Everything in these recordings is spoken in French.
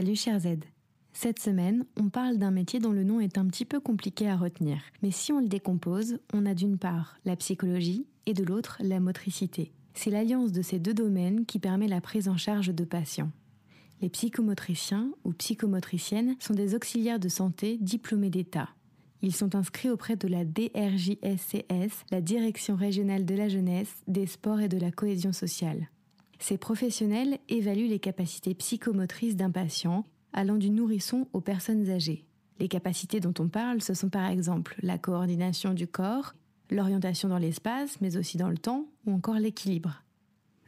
Salut cher Z. Cette semaine, on parle d'un métier dont le nom est un petit peu compliqué à retenir. Mais si on le décompose, on a d'une part la psychologie et de l'autre la motricité. C'est l'alliance de ces deux domaines qui permet la prise en charge de patients. Les psychomotriciens ou psychomotriciennes sont des auxiliaires de santé diplômés d'État. Ils sont inscrits auprès de la DRJSCS, la Direction régionale de la jeunesse, des sports et de la cohésion sociale. Ces professionnels évaluent les capacités psychomotrices d'un patient, allant du nourrisson aux personnes âgées. Les capacités dont on parle, ce sont par exemple la coordination du corps, l'orientation dans l'espace, mais aussi dans le temps, ou encore l'équilibre.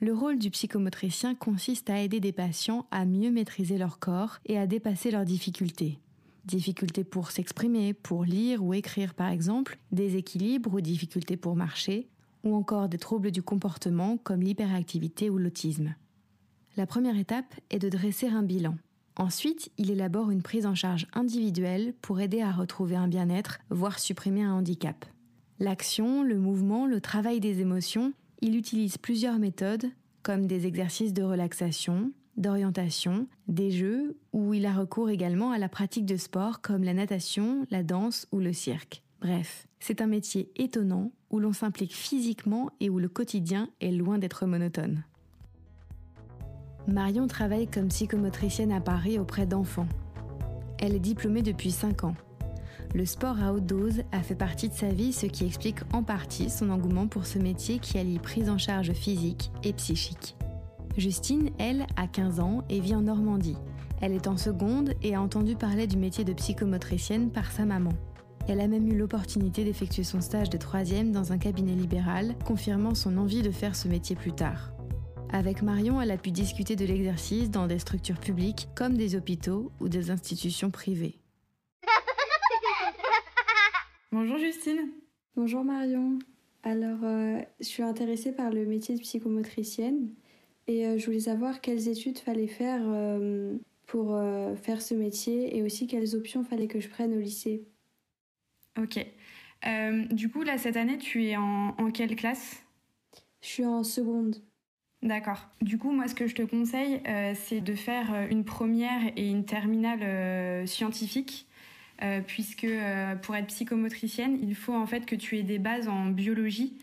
Le rôle du psychomotricien consiste à aider des patients à mieux maîtriser leur corps et à dépasser leurs difficultés. Difficultés pour s'exprimer, pour lire ou écrire par exemple, déséquilibres ou difficultés pour marcher, ou encore des troubles du comportement comme l'hyperactivité ou l'autisme. La première étape est de dresser un bilan. Ensuite, il élabore une prise en charge individuelle pour aider à retrouver un bien-être, voire supprimer un handicap. L'action, le mouvement, le travail des émotions, il utilise plusieurs méthodes, comme des exercices de relaxation, d'orientation, des jeux, où il a recours également à la pratique de sport comme la natation, la danse ou le cirque. Bref, c'est un métier étonnant où l'on s'implique physiquement et où le quotidien est loin d'être monotone. Marion travaille comme psychomotricienne à Paris auprès d'enfants. Elle est diplômée depuis 5 ans. Le sport à haute dose a fait partie de sa vie, ce qui explique en partie son engouement pour ce métier qui allie prise en charge physique et psychique. Justine, elle, a 15 ans et vit en Normandie. Elle est en seconde et a entendu parler du métier de psychomotricienne par sa maman. Elle a même eu l'opportunité d'effectuer son stage de troisième dans un cabinet libéral, confirmant son envie de faire ce métier plus tard. Avec Marion, elle a pu discuter de l'exercice dans des structures publiques comme des hôpitaux ou des institutions privées. Bonjour Justine. Bonjour Marion. Alors, euh, je suis intéressée par le métier de psychomotricienne et euh, je voulais savoir quelles études fallait faire euh, pour faire ce métier et aussi quelles options fallait que je prenne au lycée. Ok. Euh, du coup, là, cette année, tu es en, quelle classe? Je suis en seconde. D'accord. Du coup, moi, ce que je te conseille, euh, c'est de faire euh, une première et une terminale scientifique, puisque pour être psychomotricienne, il faut en fait que tu aies des bases en biologie.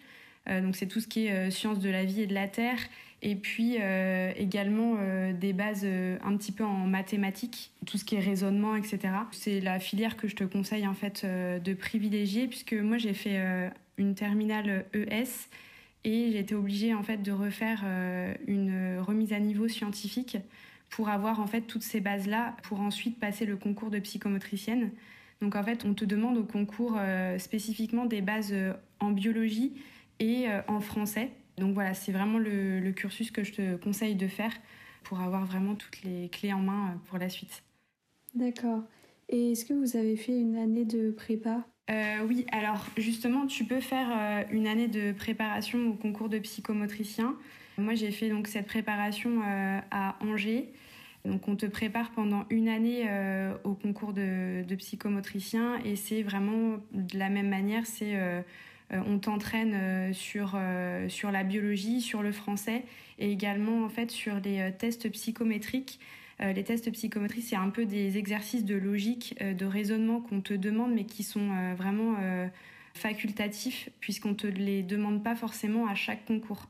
Donc, c'est tout ce qui est sciences de la vie et de la terre, et puis euh, également euh, des bases euh, un petit peu en mathématiques, tout ce qui est raisonnement, etc. C'est la filière que je te conseille en fait de privilégier puisque moi j'ai fait une terminale ES et j'ai été obligée en fait de refaire une remise à niveau scientifique pour avoir en fait toutes ces bases là pour ensuite passer le concours de psychomotricienne. Donc en fait on te demande au concours spécifiquement des bases en biologie et en français donc voilà, c'est vraiment le, cursus que je te conseille de faire pour avoir vraiment toutes les clés en main euh, pour la suite. D'accord. Et est-ce que vous avez fait une année de prépa? Euh, Oui, alors justement, tu peux faire euh, une année de préparation au concours de psychomotricien. Moi, j'ai fait donc cette préparation à Angers. Donc, on te prépare pendant une année au concours de, de, psychomotricien et c'est vraiment de la même manière. C'est euh, on t'entraîne euh, sur, euh, sur la biologie, sur le français et également en fait sur les tests psychométriques. les tests psychométriques, c'est un peu des exercices de logique, de raisonnement qu'on te demande, mais qui sont vraiment facultatifs, puisqu'on te les demande pas forcément à chaque concours.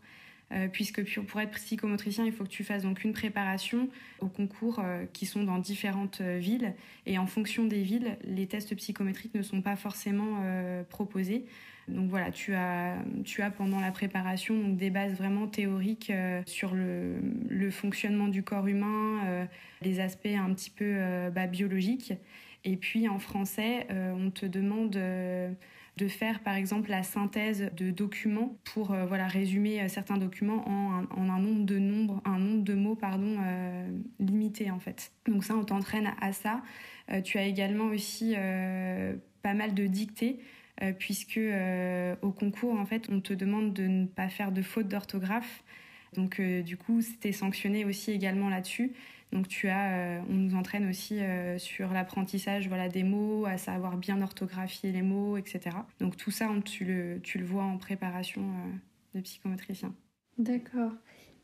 Euh, puisque pour être psychomotricien, il faut que tu fasses donc une préparation aux concours euh, qui sont dans différentes euh, villes. Et en fonction des villes, les tests psychométriques ne sont pas forcément proposés. Donc voilà, tu as, tu as pendant la préparation donc des bases vraiment théoriques sur le, fonctionnement du corps humain, les aspects un petit peu bah, biologiques. Et puis en français, on te demande de faire par exemple la synthèse de documents pour euh, voilà résumer euh, certains documents en un, nombre de nombres, un nombre de mots pardon euh, limité en fait. Donc ça on t'entraîne à ça. tu as également aussi pas mal de dictées puisque au concours en fait on te demande de ne pas faire de fautes d'orthographe. Donc du coup c'était sanctionné aussi également là-dessus. Donc tu as, euh, on nous entraîne aussi euh, sur l'apprentissage voilà, des mots, à savoir bien orthographier les mots, etc. Donc tout ça, tu, le, tu le vois en préparation euh, de psychomotricien. D'accord.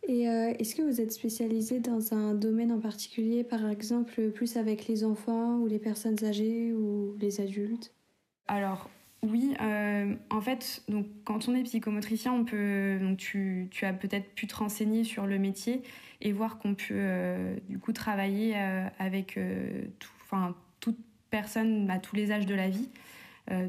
Et euh, est-ce que vous êtes spécialisé dans un domaine en particulier, par exemple plus avec les enfants ou les personnes âgées ou les adultes? Alors oui, euh, en fait, donc, quand on est psychomotricien, on peut, donc, tu, tu as peut-être pu te renseigner sur le métier et voir qu'on peut euh, du coup travailler avec tout, toute personne à tous les âges de la vie.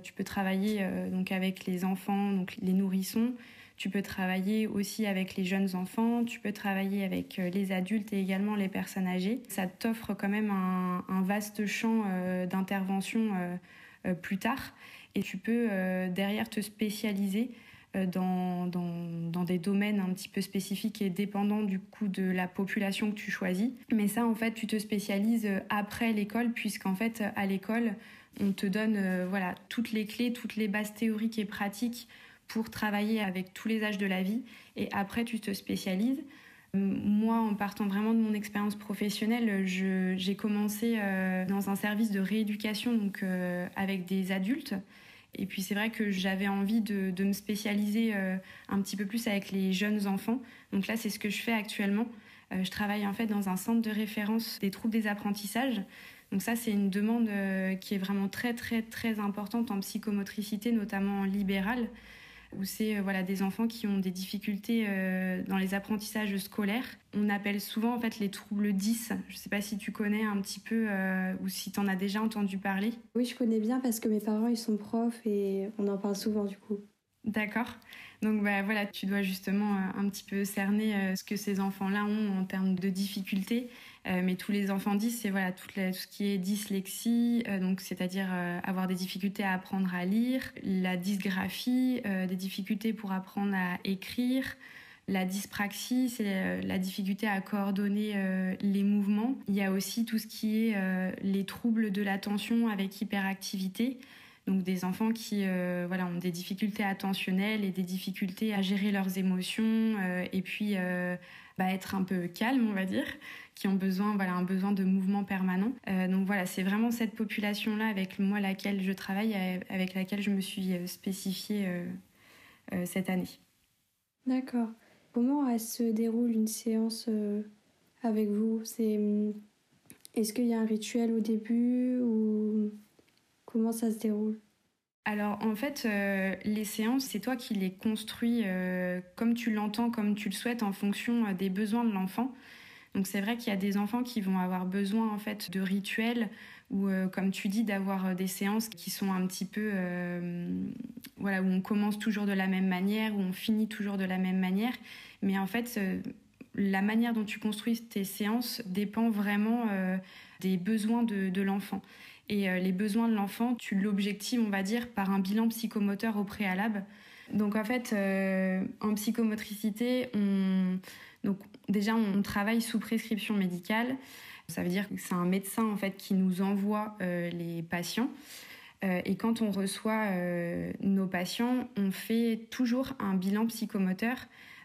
tu peux travailler donc avec les enfants, donc les nourrissons, tu peux travailler aussi avec les jeunes enfants, tu peux travailler avec euh, les adultes et également les personnes âgées. Ça t'offre quand même un, vaste champ euh, d'intervention euh, plus tard et tu peux derrière te spécialiser dans, dans, des domaines un petit peu spécifiques et dépendants du coup de la population que tu choisis. Mais ça, en fait, tu te spécialises après l'école, puisqu'en fait, à l'école, on te donne voilà, toutes les clés, toutes les bases théoriques et pratiques pour travailler avec tous les âges de la vie et après tu te spécialises. Moi, en partant vraiment de mon expérience professionnelle, j'ai commencé euh, dans un service de rééducation donc euh, avec des adultes. Et puis c'est vrai que j'avais envie de, me spécialiser euh, un petit peu plus avec les jeunes enfants. Donc là, c'est ce que je fais actuellement. je travaille en fait dans un centre de référence des troubles des apprentissages. Donc ça, c'est une demande qui est vraiment très très très importante en psychomotricité, notamment en libéral où c'est euh, voilà, des enfants qui ont des difficultés euh, dans les apprentissages scolaires. On appelle souvent en fait les troubles 10. Je ne sais pas si tu connais un petit peu euh, ou si tu en as déjà entendu parler. Oui, je connais bien parce que mes parents ils sont profs et on en parle souvent du coup. D'accord. Donc bah, voilà, tu dois justement un petit peu cerner ce que ces enfants-là ont en termes de difficultés mais tous les enfants disent, c'est voilà tout, ce qui est dyslexie, euh, donc c'est-à-dire euh, avoir des difficultés à apprendre à lire, la dysgraphie, des difficultés pour apprendre à écrire. La dyspraxie, c'est la difficulté à coordonner les mouvements. Il y a aussi tout ce qui est les troubles de l'attention avec hyperactivité. Donc des enfants qui voilà, ont des difficultés attentionnelles et des difficultés à gérer leurs émotions et puis être un peu calme, on va dire qui ont besoin, voilà, un besoin de mouvement permanent. Euh, donc voilà, c'est vraiment cette population-là avec moi laquelle je travaille, euh, avec laquelle je me suis euh, spécifiée cette année. D'accord. Comment se déroule une séance avec vous? C'est hum, est-ce qu'il y a un rituel au début ou comment ça se déroule? Alors en fait, les séances, c'est toi qui les construis comme tu l'entends, comme tu le souhaites, en fonction des besoins de l'enfant. Donc c'est vrai qu'il y a des enfants qui vont avoir besoin en fait de rituels ou euh, comme tu dis d'avoir euh, des séances qui sont un petit peu euh, voilà où on commence toujours de la même manière où on finit toujours de la même manière mais en fait la manière dont tu construis tes séances dépend vraiment des besoins de l'enfant et les besoins de l'enfant tu l'objectives on va dire par un bilan psychomoteur au préalable donc en fait en psychomotricité on donc déjà, on travaille sous prescription médicale. Ça veut dire que c'est un médecin en fait qui nous envoie euh, les patients. Euh, et quand on reçoit euh, nos patients, on fait toujours un bilan psychomoteur.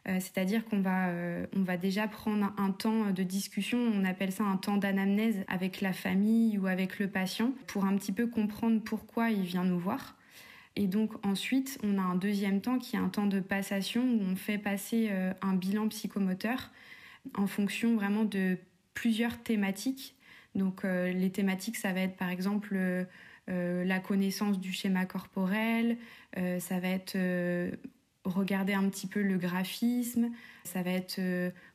C'est-à-dire qu'on va, on va déjà prendre un temps de discussion, on appelle ça un temps d'anamnèse avec la famille ou avec le patient pour un petit peu comprendre pourquoi il vient nous voir. Et donc ensuite, on a un deuxième temps qui est un temps de passation où on fait passer euh, un bilan psychomoteur en fonction vraiment de plusieurs thématiques. Donc euh, les thématiques, ça va être par exemple euh, la connaissance du schéma corporel, ça va être regarder un petit peu le graphisme, ça va être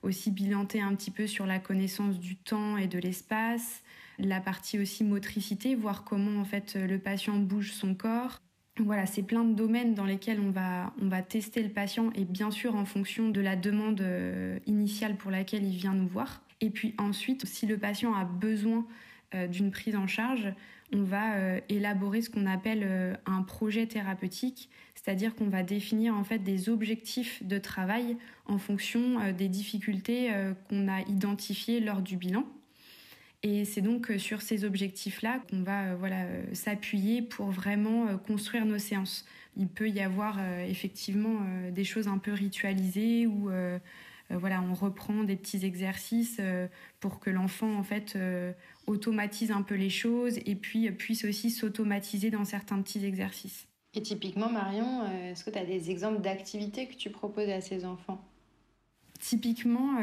aussi bilanter un petit peu sur la connaissance du temps et de l'espace, la partie aussi motricité, voir comment en fait le patient bouge son corps, voilà, c'est plein de domaines dans lesquels on va, on va tester le patient et bien sûr en fonction de la demande euh, initiale pour laquelle il vient nous voir. Et puis ensuite, si le patient a besoin euh, d'une prise en charge, on va euh, élaborer ce qu'on appelle un projet thérapeutique, c'est-à-dire qu'on va définir en fait des objectifs de travail en fonction des difficultés qu'on a identifiées lors du bilan. Et c'est donc euh, sur ces objectifs-là qu'on va euh, voilà, euh, s'appuyer pour vraiment construire nos séances. Il peut y avoir effectivement des choses un peu ritualisées où voilà, on reprend des petits exercices pour que l'enfant en fait automatise un peu les choses et puis puisse aussi s'automatiser dans certains petits exercices. Et typiquement Marion, est-ce que tu as des exemples d'activités que tu proposes à ces enfants? Typiquement,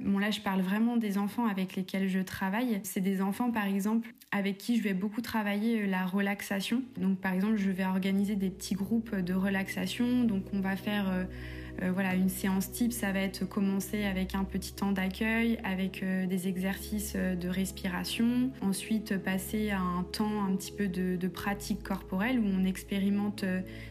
bon là je parle vraiment des enfants avec lesquels je travaille. C'est des enfants par exemple avec qui je vais beaucoup travailler la relaxation. Donc par exemple je vais organiser des petits groupes de relaxation. Donc on va faire euh, voilà, une séance type, ça va être commencer avec un petit temps d'accueil, avec euh, des exercices euh, de respiration. Ensuite, passer à un temps un petit peu de, pratique corporelle où on expérimente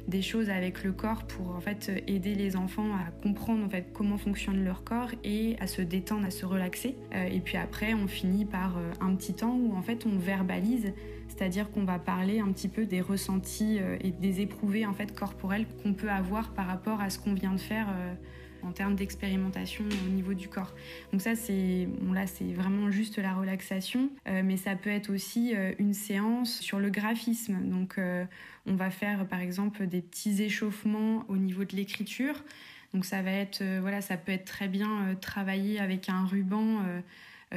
des choses avec le corps pour en fait aider les enfants à comprendre en fait comment fonctionne leur corps et à se détendre, à se relaxer. et puis après, on finit par un petit temps où en fait on verbalise c'est-à-dire qu'on va parler un petit peu des ressentis euh, et des éprouvés en fait corporels qu'on peut avoir par rapport à ce qu'on vient de faire euh, en termes d'expérimentation au niveau du corps. Donc ça c'est là c'est vraiment juste la relaxation, euh, mais ça peut être aussi une séance sur le graphisme. Donc on va faire par exemple des petits échauffements au niveau de l'écriture. Donc ça va être voilà ça peut être très bien travaillé avec un ruban euh,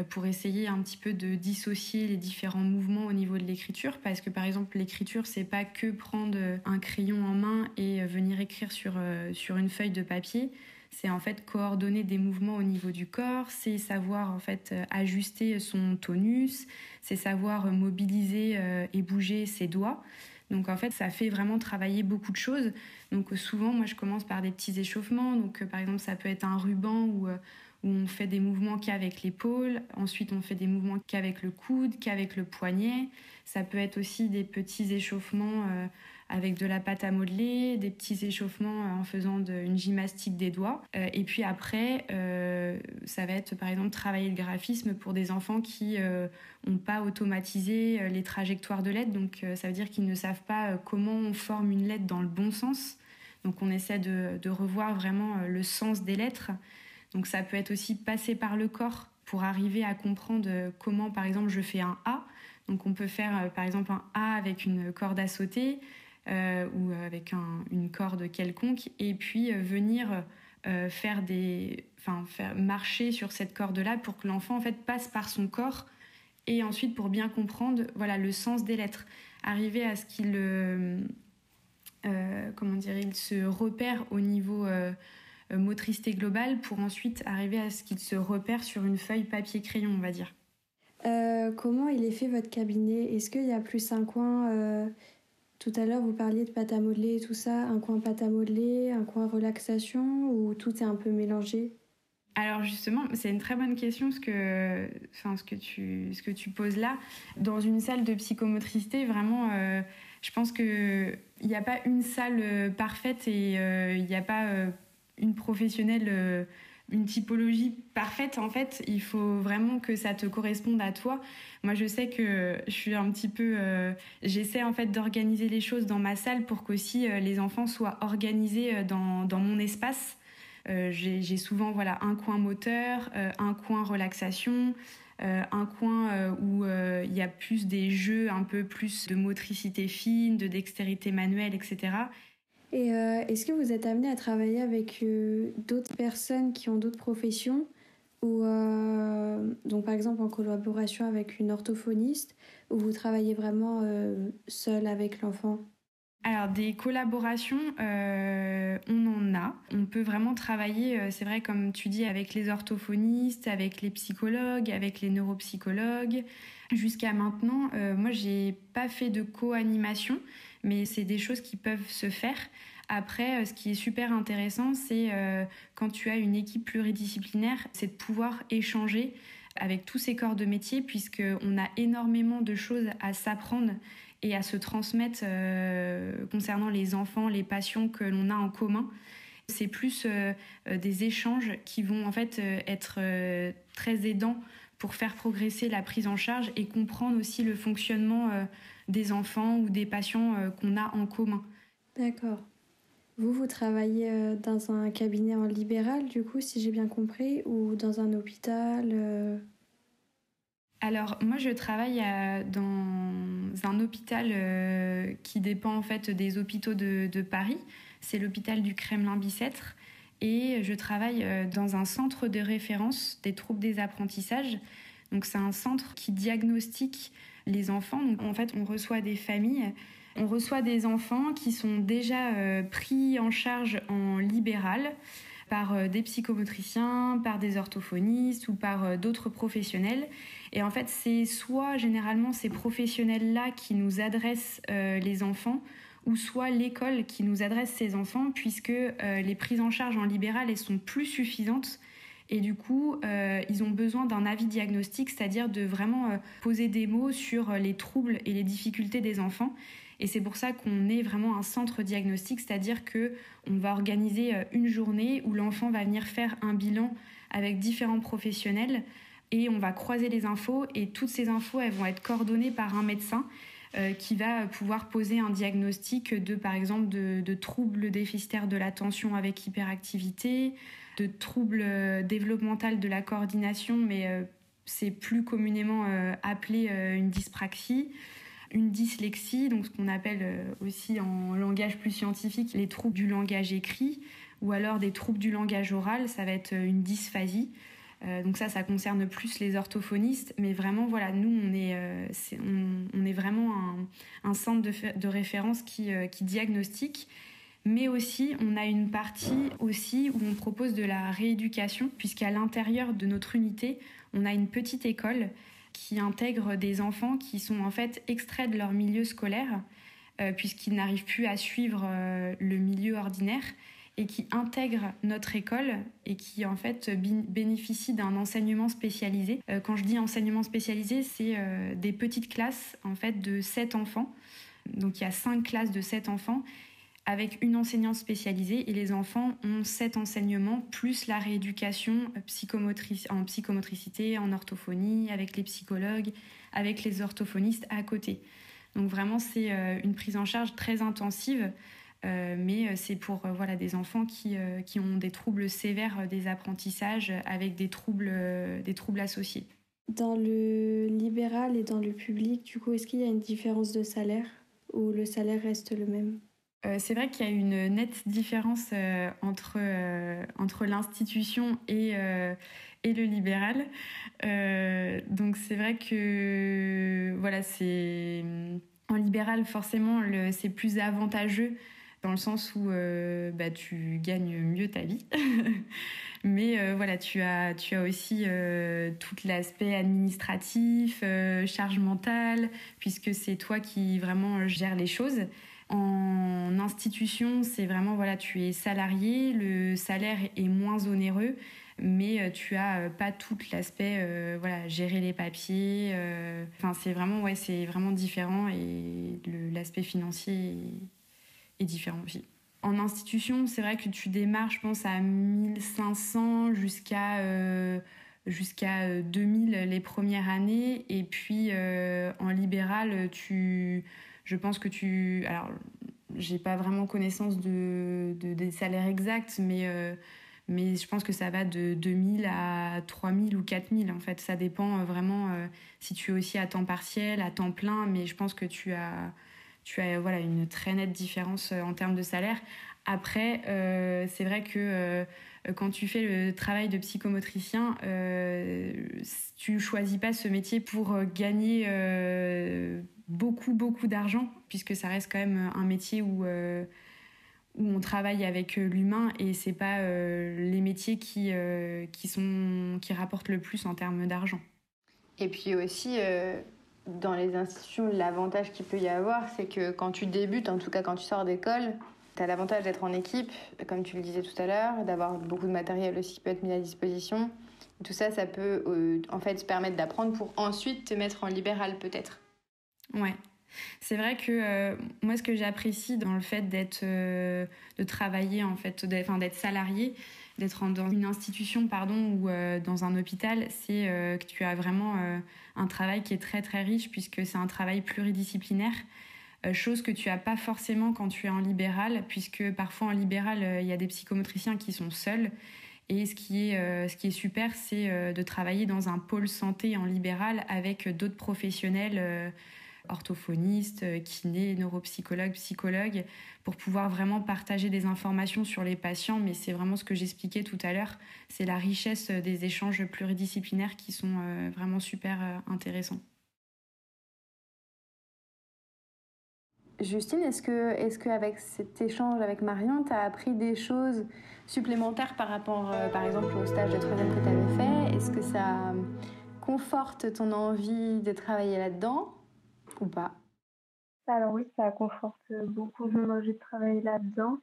pour essayer un petit peu de dissocier les différents mouvements au niveau de l'écriture parce que par exemple l'écriture c'est pas que prendre un crayon en main et euh, venir écrire sur, euh, sur une feuille de papier c'est en fait coordonner des mouvements au niveau du corps, c'est savoir en fait ajuster son tonus, c'est savoir mobiliser et bouger ses doigts. Donc en fait, ça fait vraiment travailler beaucoup de choses. Donc souvent, moi, je commence par des petits échauffements. Donc par exemple, ça peut être un ruban ou où on fait des mouvements qu'avec l'épaule, ensuite on fait des mouvements qu'avec le coude, qu'avec le poignet. Ça peut être aussi des petits échauffements euh, avec de la pâte à modeler, des petits échauffements euh, en faisant une gymnastique des doigts. Euh, et puis après, ça va être par exemple travailler le graphisme pour des enfants qui n'ont pas automatisé les trajectoires de lettres. Donc ça veut dire qu'ils ne savent pas comment on forme une lettre dans le bon sens. Donc on essaie de revoir vraiment le sens des lettres. Donc ça peut être aussi passer par le corps pour arriver à comprendre comment, par exemple, je fais un A. Donc on peut faire, euh, par exemple, un A avec une corde à sauter euh, ou avec une corde quelconque, et puis euh, venir faire des, enfin, marcher sur cette corde-là pour que l'enfant en fait passe par son corps et ensuite pour bien comprendre, voilà, le sens des lettres, arriver à ce qu'il, comment dire, il se repère au niveau euh, motricité globale pour ensuite arriver à ce qu'il se repère sur une feuille papier-crayon, on va dire. Euh, comment il est fait votre cabinet? Est-ce qu'il y a plus un coin euh, Tout à l'heure, vous parliez de pâte à modeler et tout ça. Un coin pâte à modeler, un coin relaxation ou tout est un peu mélangé? Alors justement, c'est une très bonne question ce que, enfin, ce que, tu, ce que tu poses là. Dans une salle de psychomotricité, vraiment, je pense qu'il n'y a pas une salle parfaite et il n'y a pas une professionnelle, euh, une typologie parfaite, en fait, il faut vraiment que ça te corresponde à toi. Moi, je sais que je suis un petit peu, euh, j'essaie en fait d'organiser les choses dans ma salle pour qu'aussi euh, les enfants soient organisés dans, dans mon espace. J'ai souvent voilà un coin moteur, un coin relaxation. un coin où il y a plus des jeux, un peu plus de motricité fine, de dextérité manuelle, etc. Et euh, est-ce que vous êtes amené à travailler avec euh, d'autres personnes qui ont d'autres professions ou euh, donc par exemple en collaboration avec une orthophoniste ou vous travaillez vraiment seul avec l'enfant? Alors des collaborations, on en a. On peut vraiment travailler, c'est vrai comme tu dis, avec les orthophonistes, avec les psychologues, avec les neuropsychologues. Jusqu'à maintenant, moi j'ai pas fait de co-animation, mais c'est des choses qui peuvent se faire. Après, euh, ce qui est super intéressant, c'est euh, quand tu as une équipe pluridisciplinaire, c'est de pouvoir échanger avec tous ces corps de métier, puisqu'on a énormément de choses à s'apprendre et à se transmettre euh, concernant les enfants, les passions que l'on a en commun. C'est plus des échanges qui vont en fait être très aidants pour faire progresser la prise en charge et comprendre aussi le fonctionnement des enfants ou des patients euh, qu'on a en commun. D'accord. Vous, vous travaillez euh, dans un cabinet en libéral, du coup, si j'ai bien compris, ou dans un hôpital euh? Alors, moi, je travaille dans un hôpital qui dépend en fait des hôpitaux de, de Paris. C'est l'hôpital du Kremlin-Bicêtre. Et je travaille dans un centre de référence des troubles des apprentissages. Donc, c'est un centre qui diagnostique les enfants. Donc en fait, on reçoit des familles, on reçoit des enfants qui sont déjà euh, pris en charge en libéral. par des psychomotriciens, par des orthophonistes ou par d'autres professionnels. Et en fait, c'est soit généralement ces professionnels-là qui nous adressent les enfants, ou soit l'école qui nous adresse ces enfants, puisque les prises en charge en libéral, elles sont plus suffisantes. Et du coup, euh, ils ont besoin d'un avis diagnostique, c'est-à-dire de vraiment euh, poser des mots sur euh, les troubles et les difficultés des enfants. Et c'est pour ça qu'on est vraiment un centre diagnostique, c'est-à-dire que on va organiser une journée où l'enfant va venir faire un bilan avec différents professionnels et on va croiser les infos. Et toutes ces infos elles vont être coordonnées par un médecin qui va pouvoir poser un diagnostic de par exemple de, troubles déficitaires de l'attention avec hyperactivité, de troubles euh, développementaux de la coordination, mais euh, c'est plus communément euh, appelé une dyspraxie une dyslexie, donc ce qu'on appelle aussi en langage plus scientifique les troubles du langage écrit, ou alors des troubles du langage oral, ça va être une dysphasie. Donc ça, ça concerne plus les orthophonistes, mais vraiment, voilà, nous, on est, on, est vraiment un, centre de, référence qui, qui diagnostique mais aussi on a une partie aussi où on propose de la rééducation, puisqu'à l'intérieur de notre unité, on a une petite école qui intègre des enfants qui sont en fait extraits de leur milieu scolaire, euh, puisqu'ils n'arrivent plus à suivre euh, le milieu ordinaire et qui intègrent notre école et qui en fait bénéficient d'un enseignement spécialisé. Euh, quand je dis enseignement spécialisé, c'est des petites classes en fait de 7 enfants. Donc il y a 5 classes de 7 enfants avec une enseignante spécialisée et les enfants ont sept enseignements plus la rééducation en psychomotricité, en orthophonie, avec les psychologues, avec les orthophonistes à côté. Donc vraiment c'est euh, une prise en charge très intensive, euh, mais euh, c'est pour voilà des enfants qui, qui ont des troubles sévères des apprentissages avec des troubles des troubles associés. Dans le libéral et dans le public, du coup, est-ce qu'il y a une différence de salaire ou le salaire reste le même? Euh, c'est vrai qu'il y a une nette différence euh, entre, euh, entre l'institution et, et le libéral. donc c'est vrai que voilà, c'est en libéral forcément c'est plus avantageux dans le sens où bah, tu gagnes mieux ta vie. Mais voilà, tu as, tu as aussi tout l'aspect administratif, charge mentale, puisque c'est toi qui vraiment gères les choses. En institution, c'est vraiment, voilà, tu es salarié, le salaire est moins onéreux, mais euh, tu as euh, pas tout l'aspect, euh, voilà, gérer les papiers. Enfin, c'est vraiment, ouais, c'est vraiment différent et l'aspect financier est, différent aussi. En institution, c'est vrai que tu démarres, je pense, à 1500 jusqu'à jusqu'à 2000 les premières années. Et puis en libéral, tu je pense que tu. Alors, j'ai pas vraiment connaissance de, des salaires exacts, mais, euh, mais je pense que ça va de 2000 à 3000 ou 4000. En fait, ça dépend euh, vraiment euh, si tu es aussi à temps partiel, à temps plein, mais je pense que tu as, tu as voilà, une très nette différence en termes de salaire. Après, c'est vrai que quand tu fais le travail de psychomotricien, tu choisis pas ce métier pour gagner beaucoup, beaucoup d'argent, puisque ça reste quand même un métier où, euh, où on travaille avec euh, l'humain et c'est pas euh, les métiers qui, qui, sont, qui rapportent le plus en termes d'argent. Et puis aussi, dans les institutions, l'avantage qu'il peut y avoir, c'est que quand tu débutes, en tout cas quand tu sors d'école, tu as l'avantage d'être en équipe, comme tu le disais tout à l'heure, d'avoir beaucoup de matériel aussi qui peut être mis à disposition. Tout ça, ça peut en fait te permettre d'apprendre pour ensuite te mettre en libéral peut-être. Ouais. C'est vrai que euh, moi, ce que j'apprécie dans le fait d'être, euh, de travailler en fait, d'être salarié, d'être dans une institution, pardon, ou euh, dans un hôpital, c'est que tu as vraiment un travail qui est très très riche puisque c'est un travail pluridisciplinaire. chose que tu as pas forcément quand tu es en libéral, puisque parfois en libéral, il y a des psychomotriciens qui sont seuls. Et ce qui est, ce qui est super, c'est de travailler dans un pôle santé en libéral avec d'autres professionnels orthophonistes, euh, kinés, neuropsychologues, psychologues, pour pouvoir vraiment partager des informations sur les patients. Mais c'est vraiment ce que j'expliquais tout à l'heure, c'est la richesse des échanges pluridisciplinaires qui sont euh, vraiment super euh, intéressants. Justine, est-ce que, est-ce qu'avec cet échange avec Marion, tu as appris des choses supplémentaire par rapport, par exemple, au stage de troisième que tu avais fait? Est-ce que ça conforte ton envie de travailler là-dedans? Ou pas Alors oui, ça conforte beaucoup mon envie de travailler là-dedans.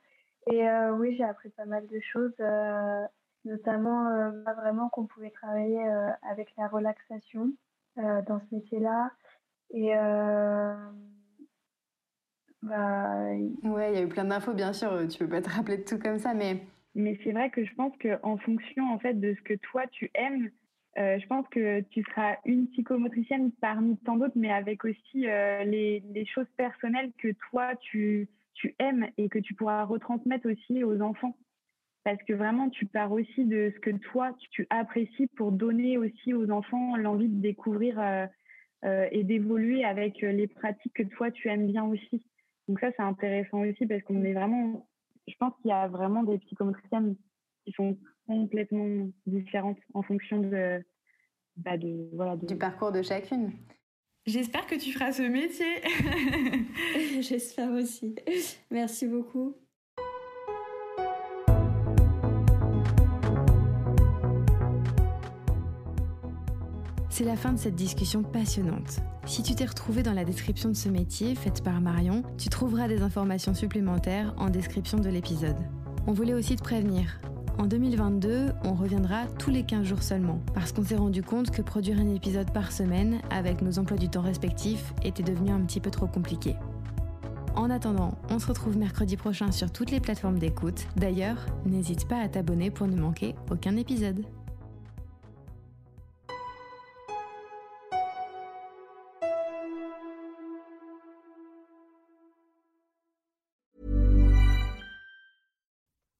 Et oui, j'ai appris pas mal de choses, notamment vraiment qu'on pouvait travailler avec la relaxation dans ce métier-là. Et bah, ouais, il y a eu plein d'infos, bien sûr. Tu peux pas te rappeler de tout comme ça, mais. Mais c'est vrai que je pense qu'en fonction en fait de ce que toi tu aimes, euh, je pense que tu seras une psychomotricienne parmi tant d'autres, mais avec aussi euh, les, choses personnelles que toi tu, tu aimes et que tu pourras retransmettre aussi aux enfants. Parce que vraiment, tu pars aussi de ce que toi tu apprécies pour donner aussi aux enfants l'envie de découvrir euh, et d'évoluer avec les pratiques que toi tu aimes bien aussi. Donc ça, c'est intéressant aussi parce qu'on est vraiment, je pense qu'il y a vraiment des psychomotriciennes qui sont complètement différentes en fonction de, bah de, voilà, du parcours de chacune. J'espère que tu feras ce métier. J'espère aussi. Merci beaucoup. C'est la fin de cette discussion passionnante. Si tu t'es retrouvé dans la description de ce métier faite par Marion, tu trouveras des informations supplémentaires en description de l'épisode. On voulait aussi te prévenir. En 2022, on reviendra tous les 15 jours seulement, parce qu'on s'est rendu compte que produire un épisode par semaine, avec nos emplois du temps respectifs, était devenu un petit peu trop compliqué. En attendant, on se retrouve mercredi prochain sur toutes les plateformes d'écoute. D'ailleurs, n'hésite pas à t'abonner pour ne manquer aucun épisode.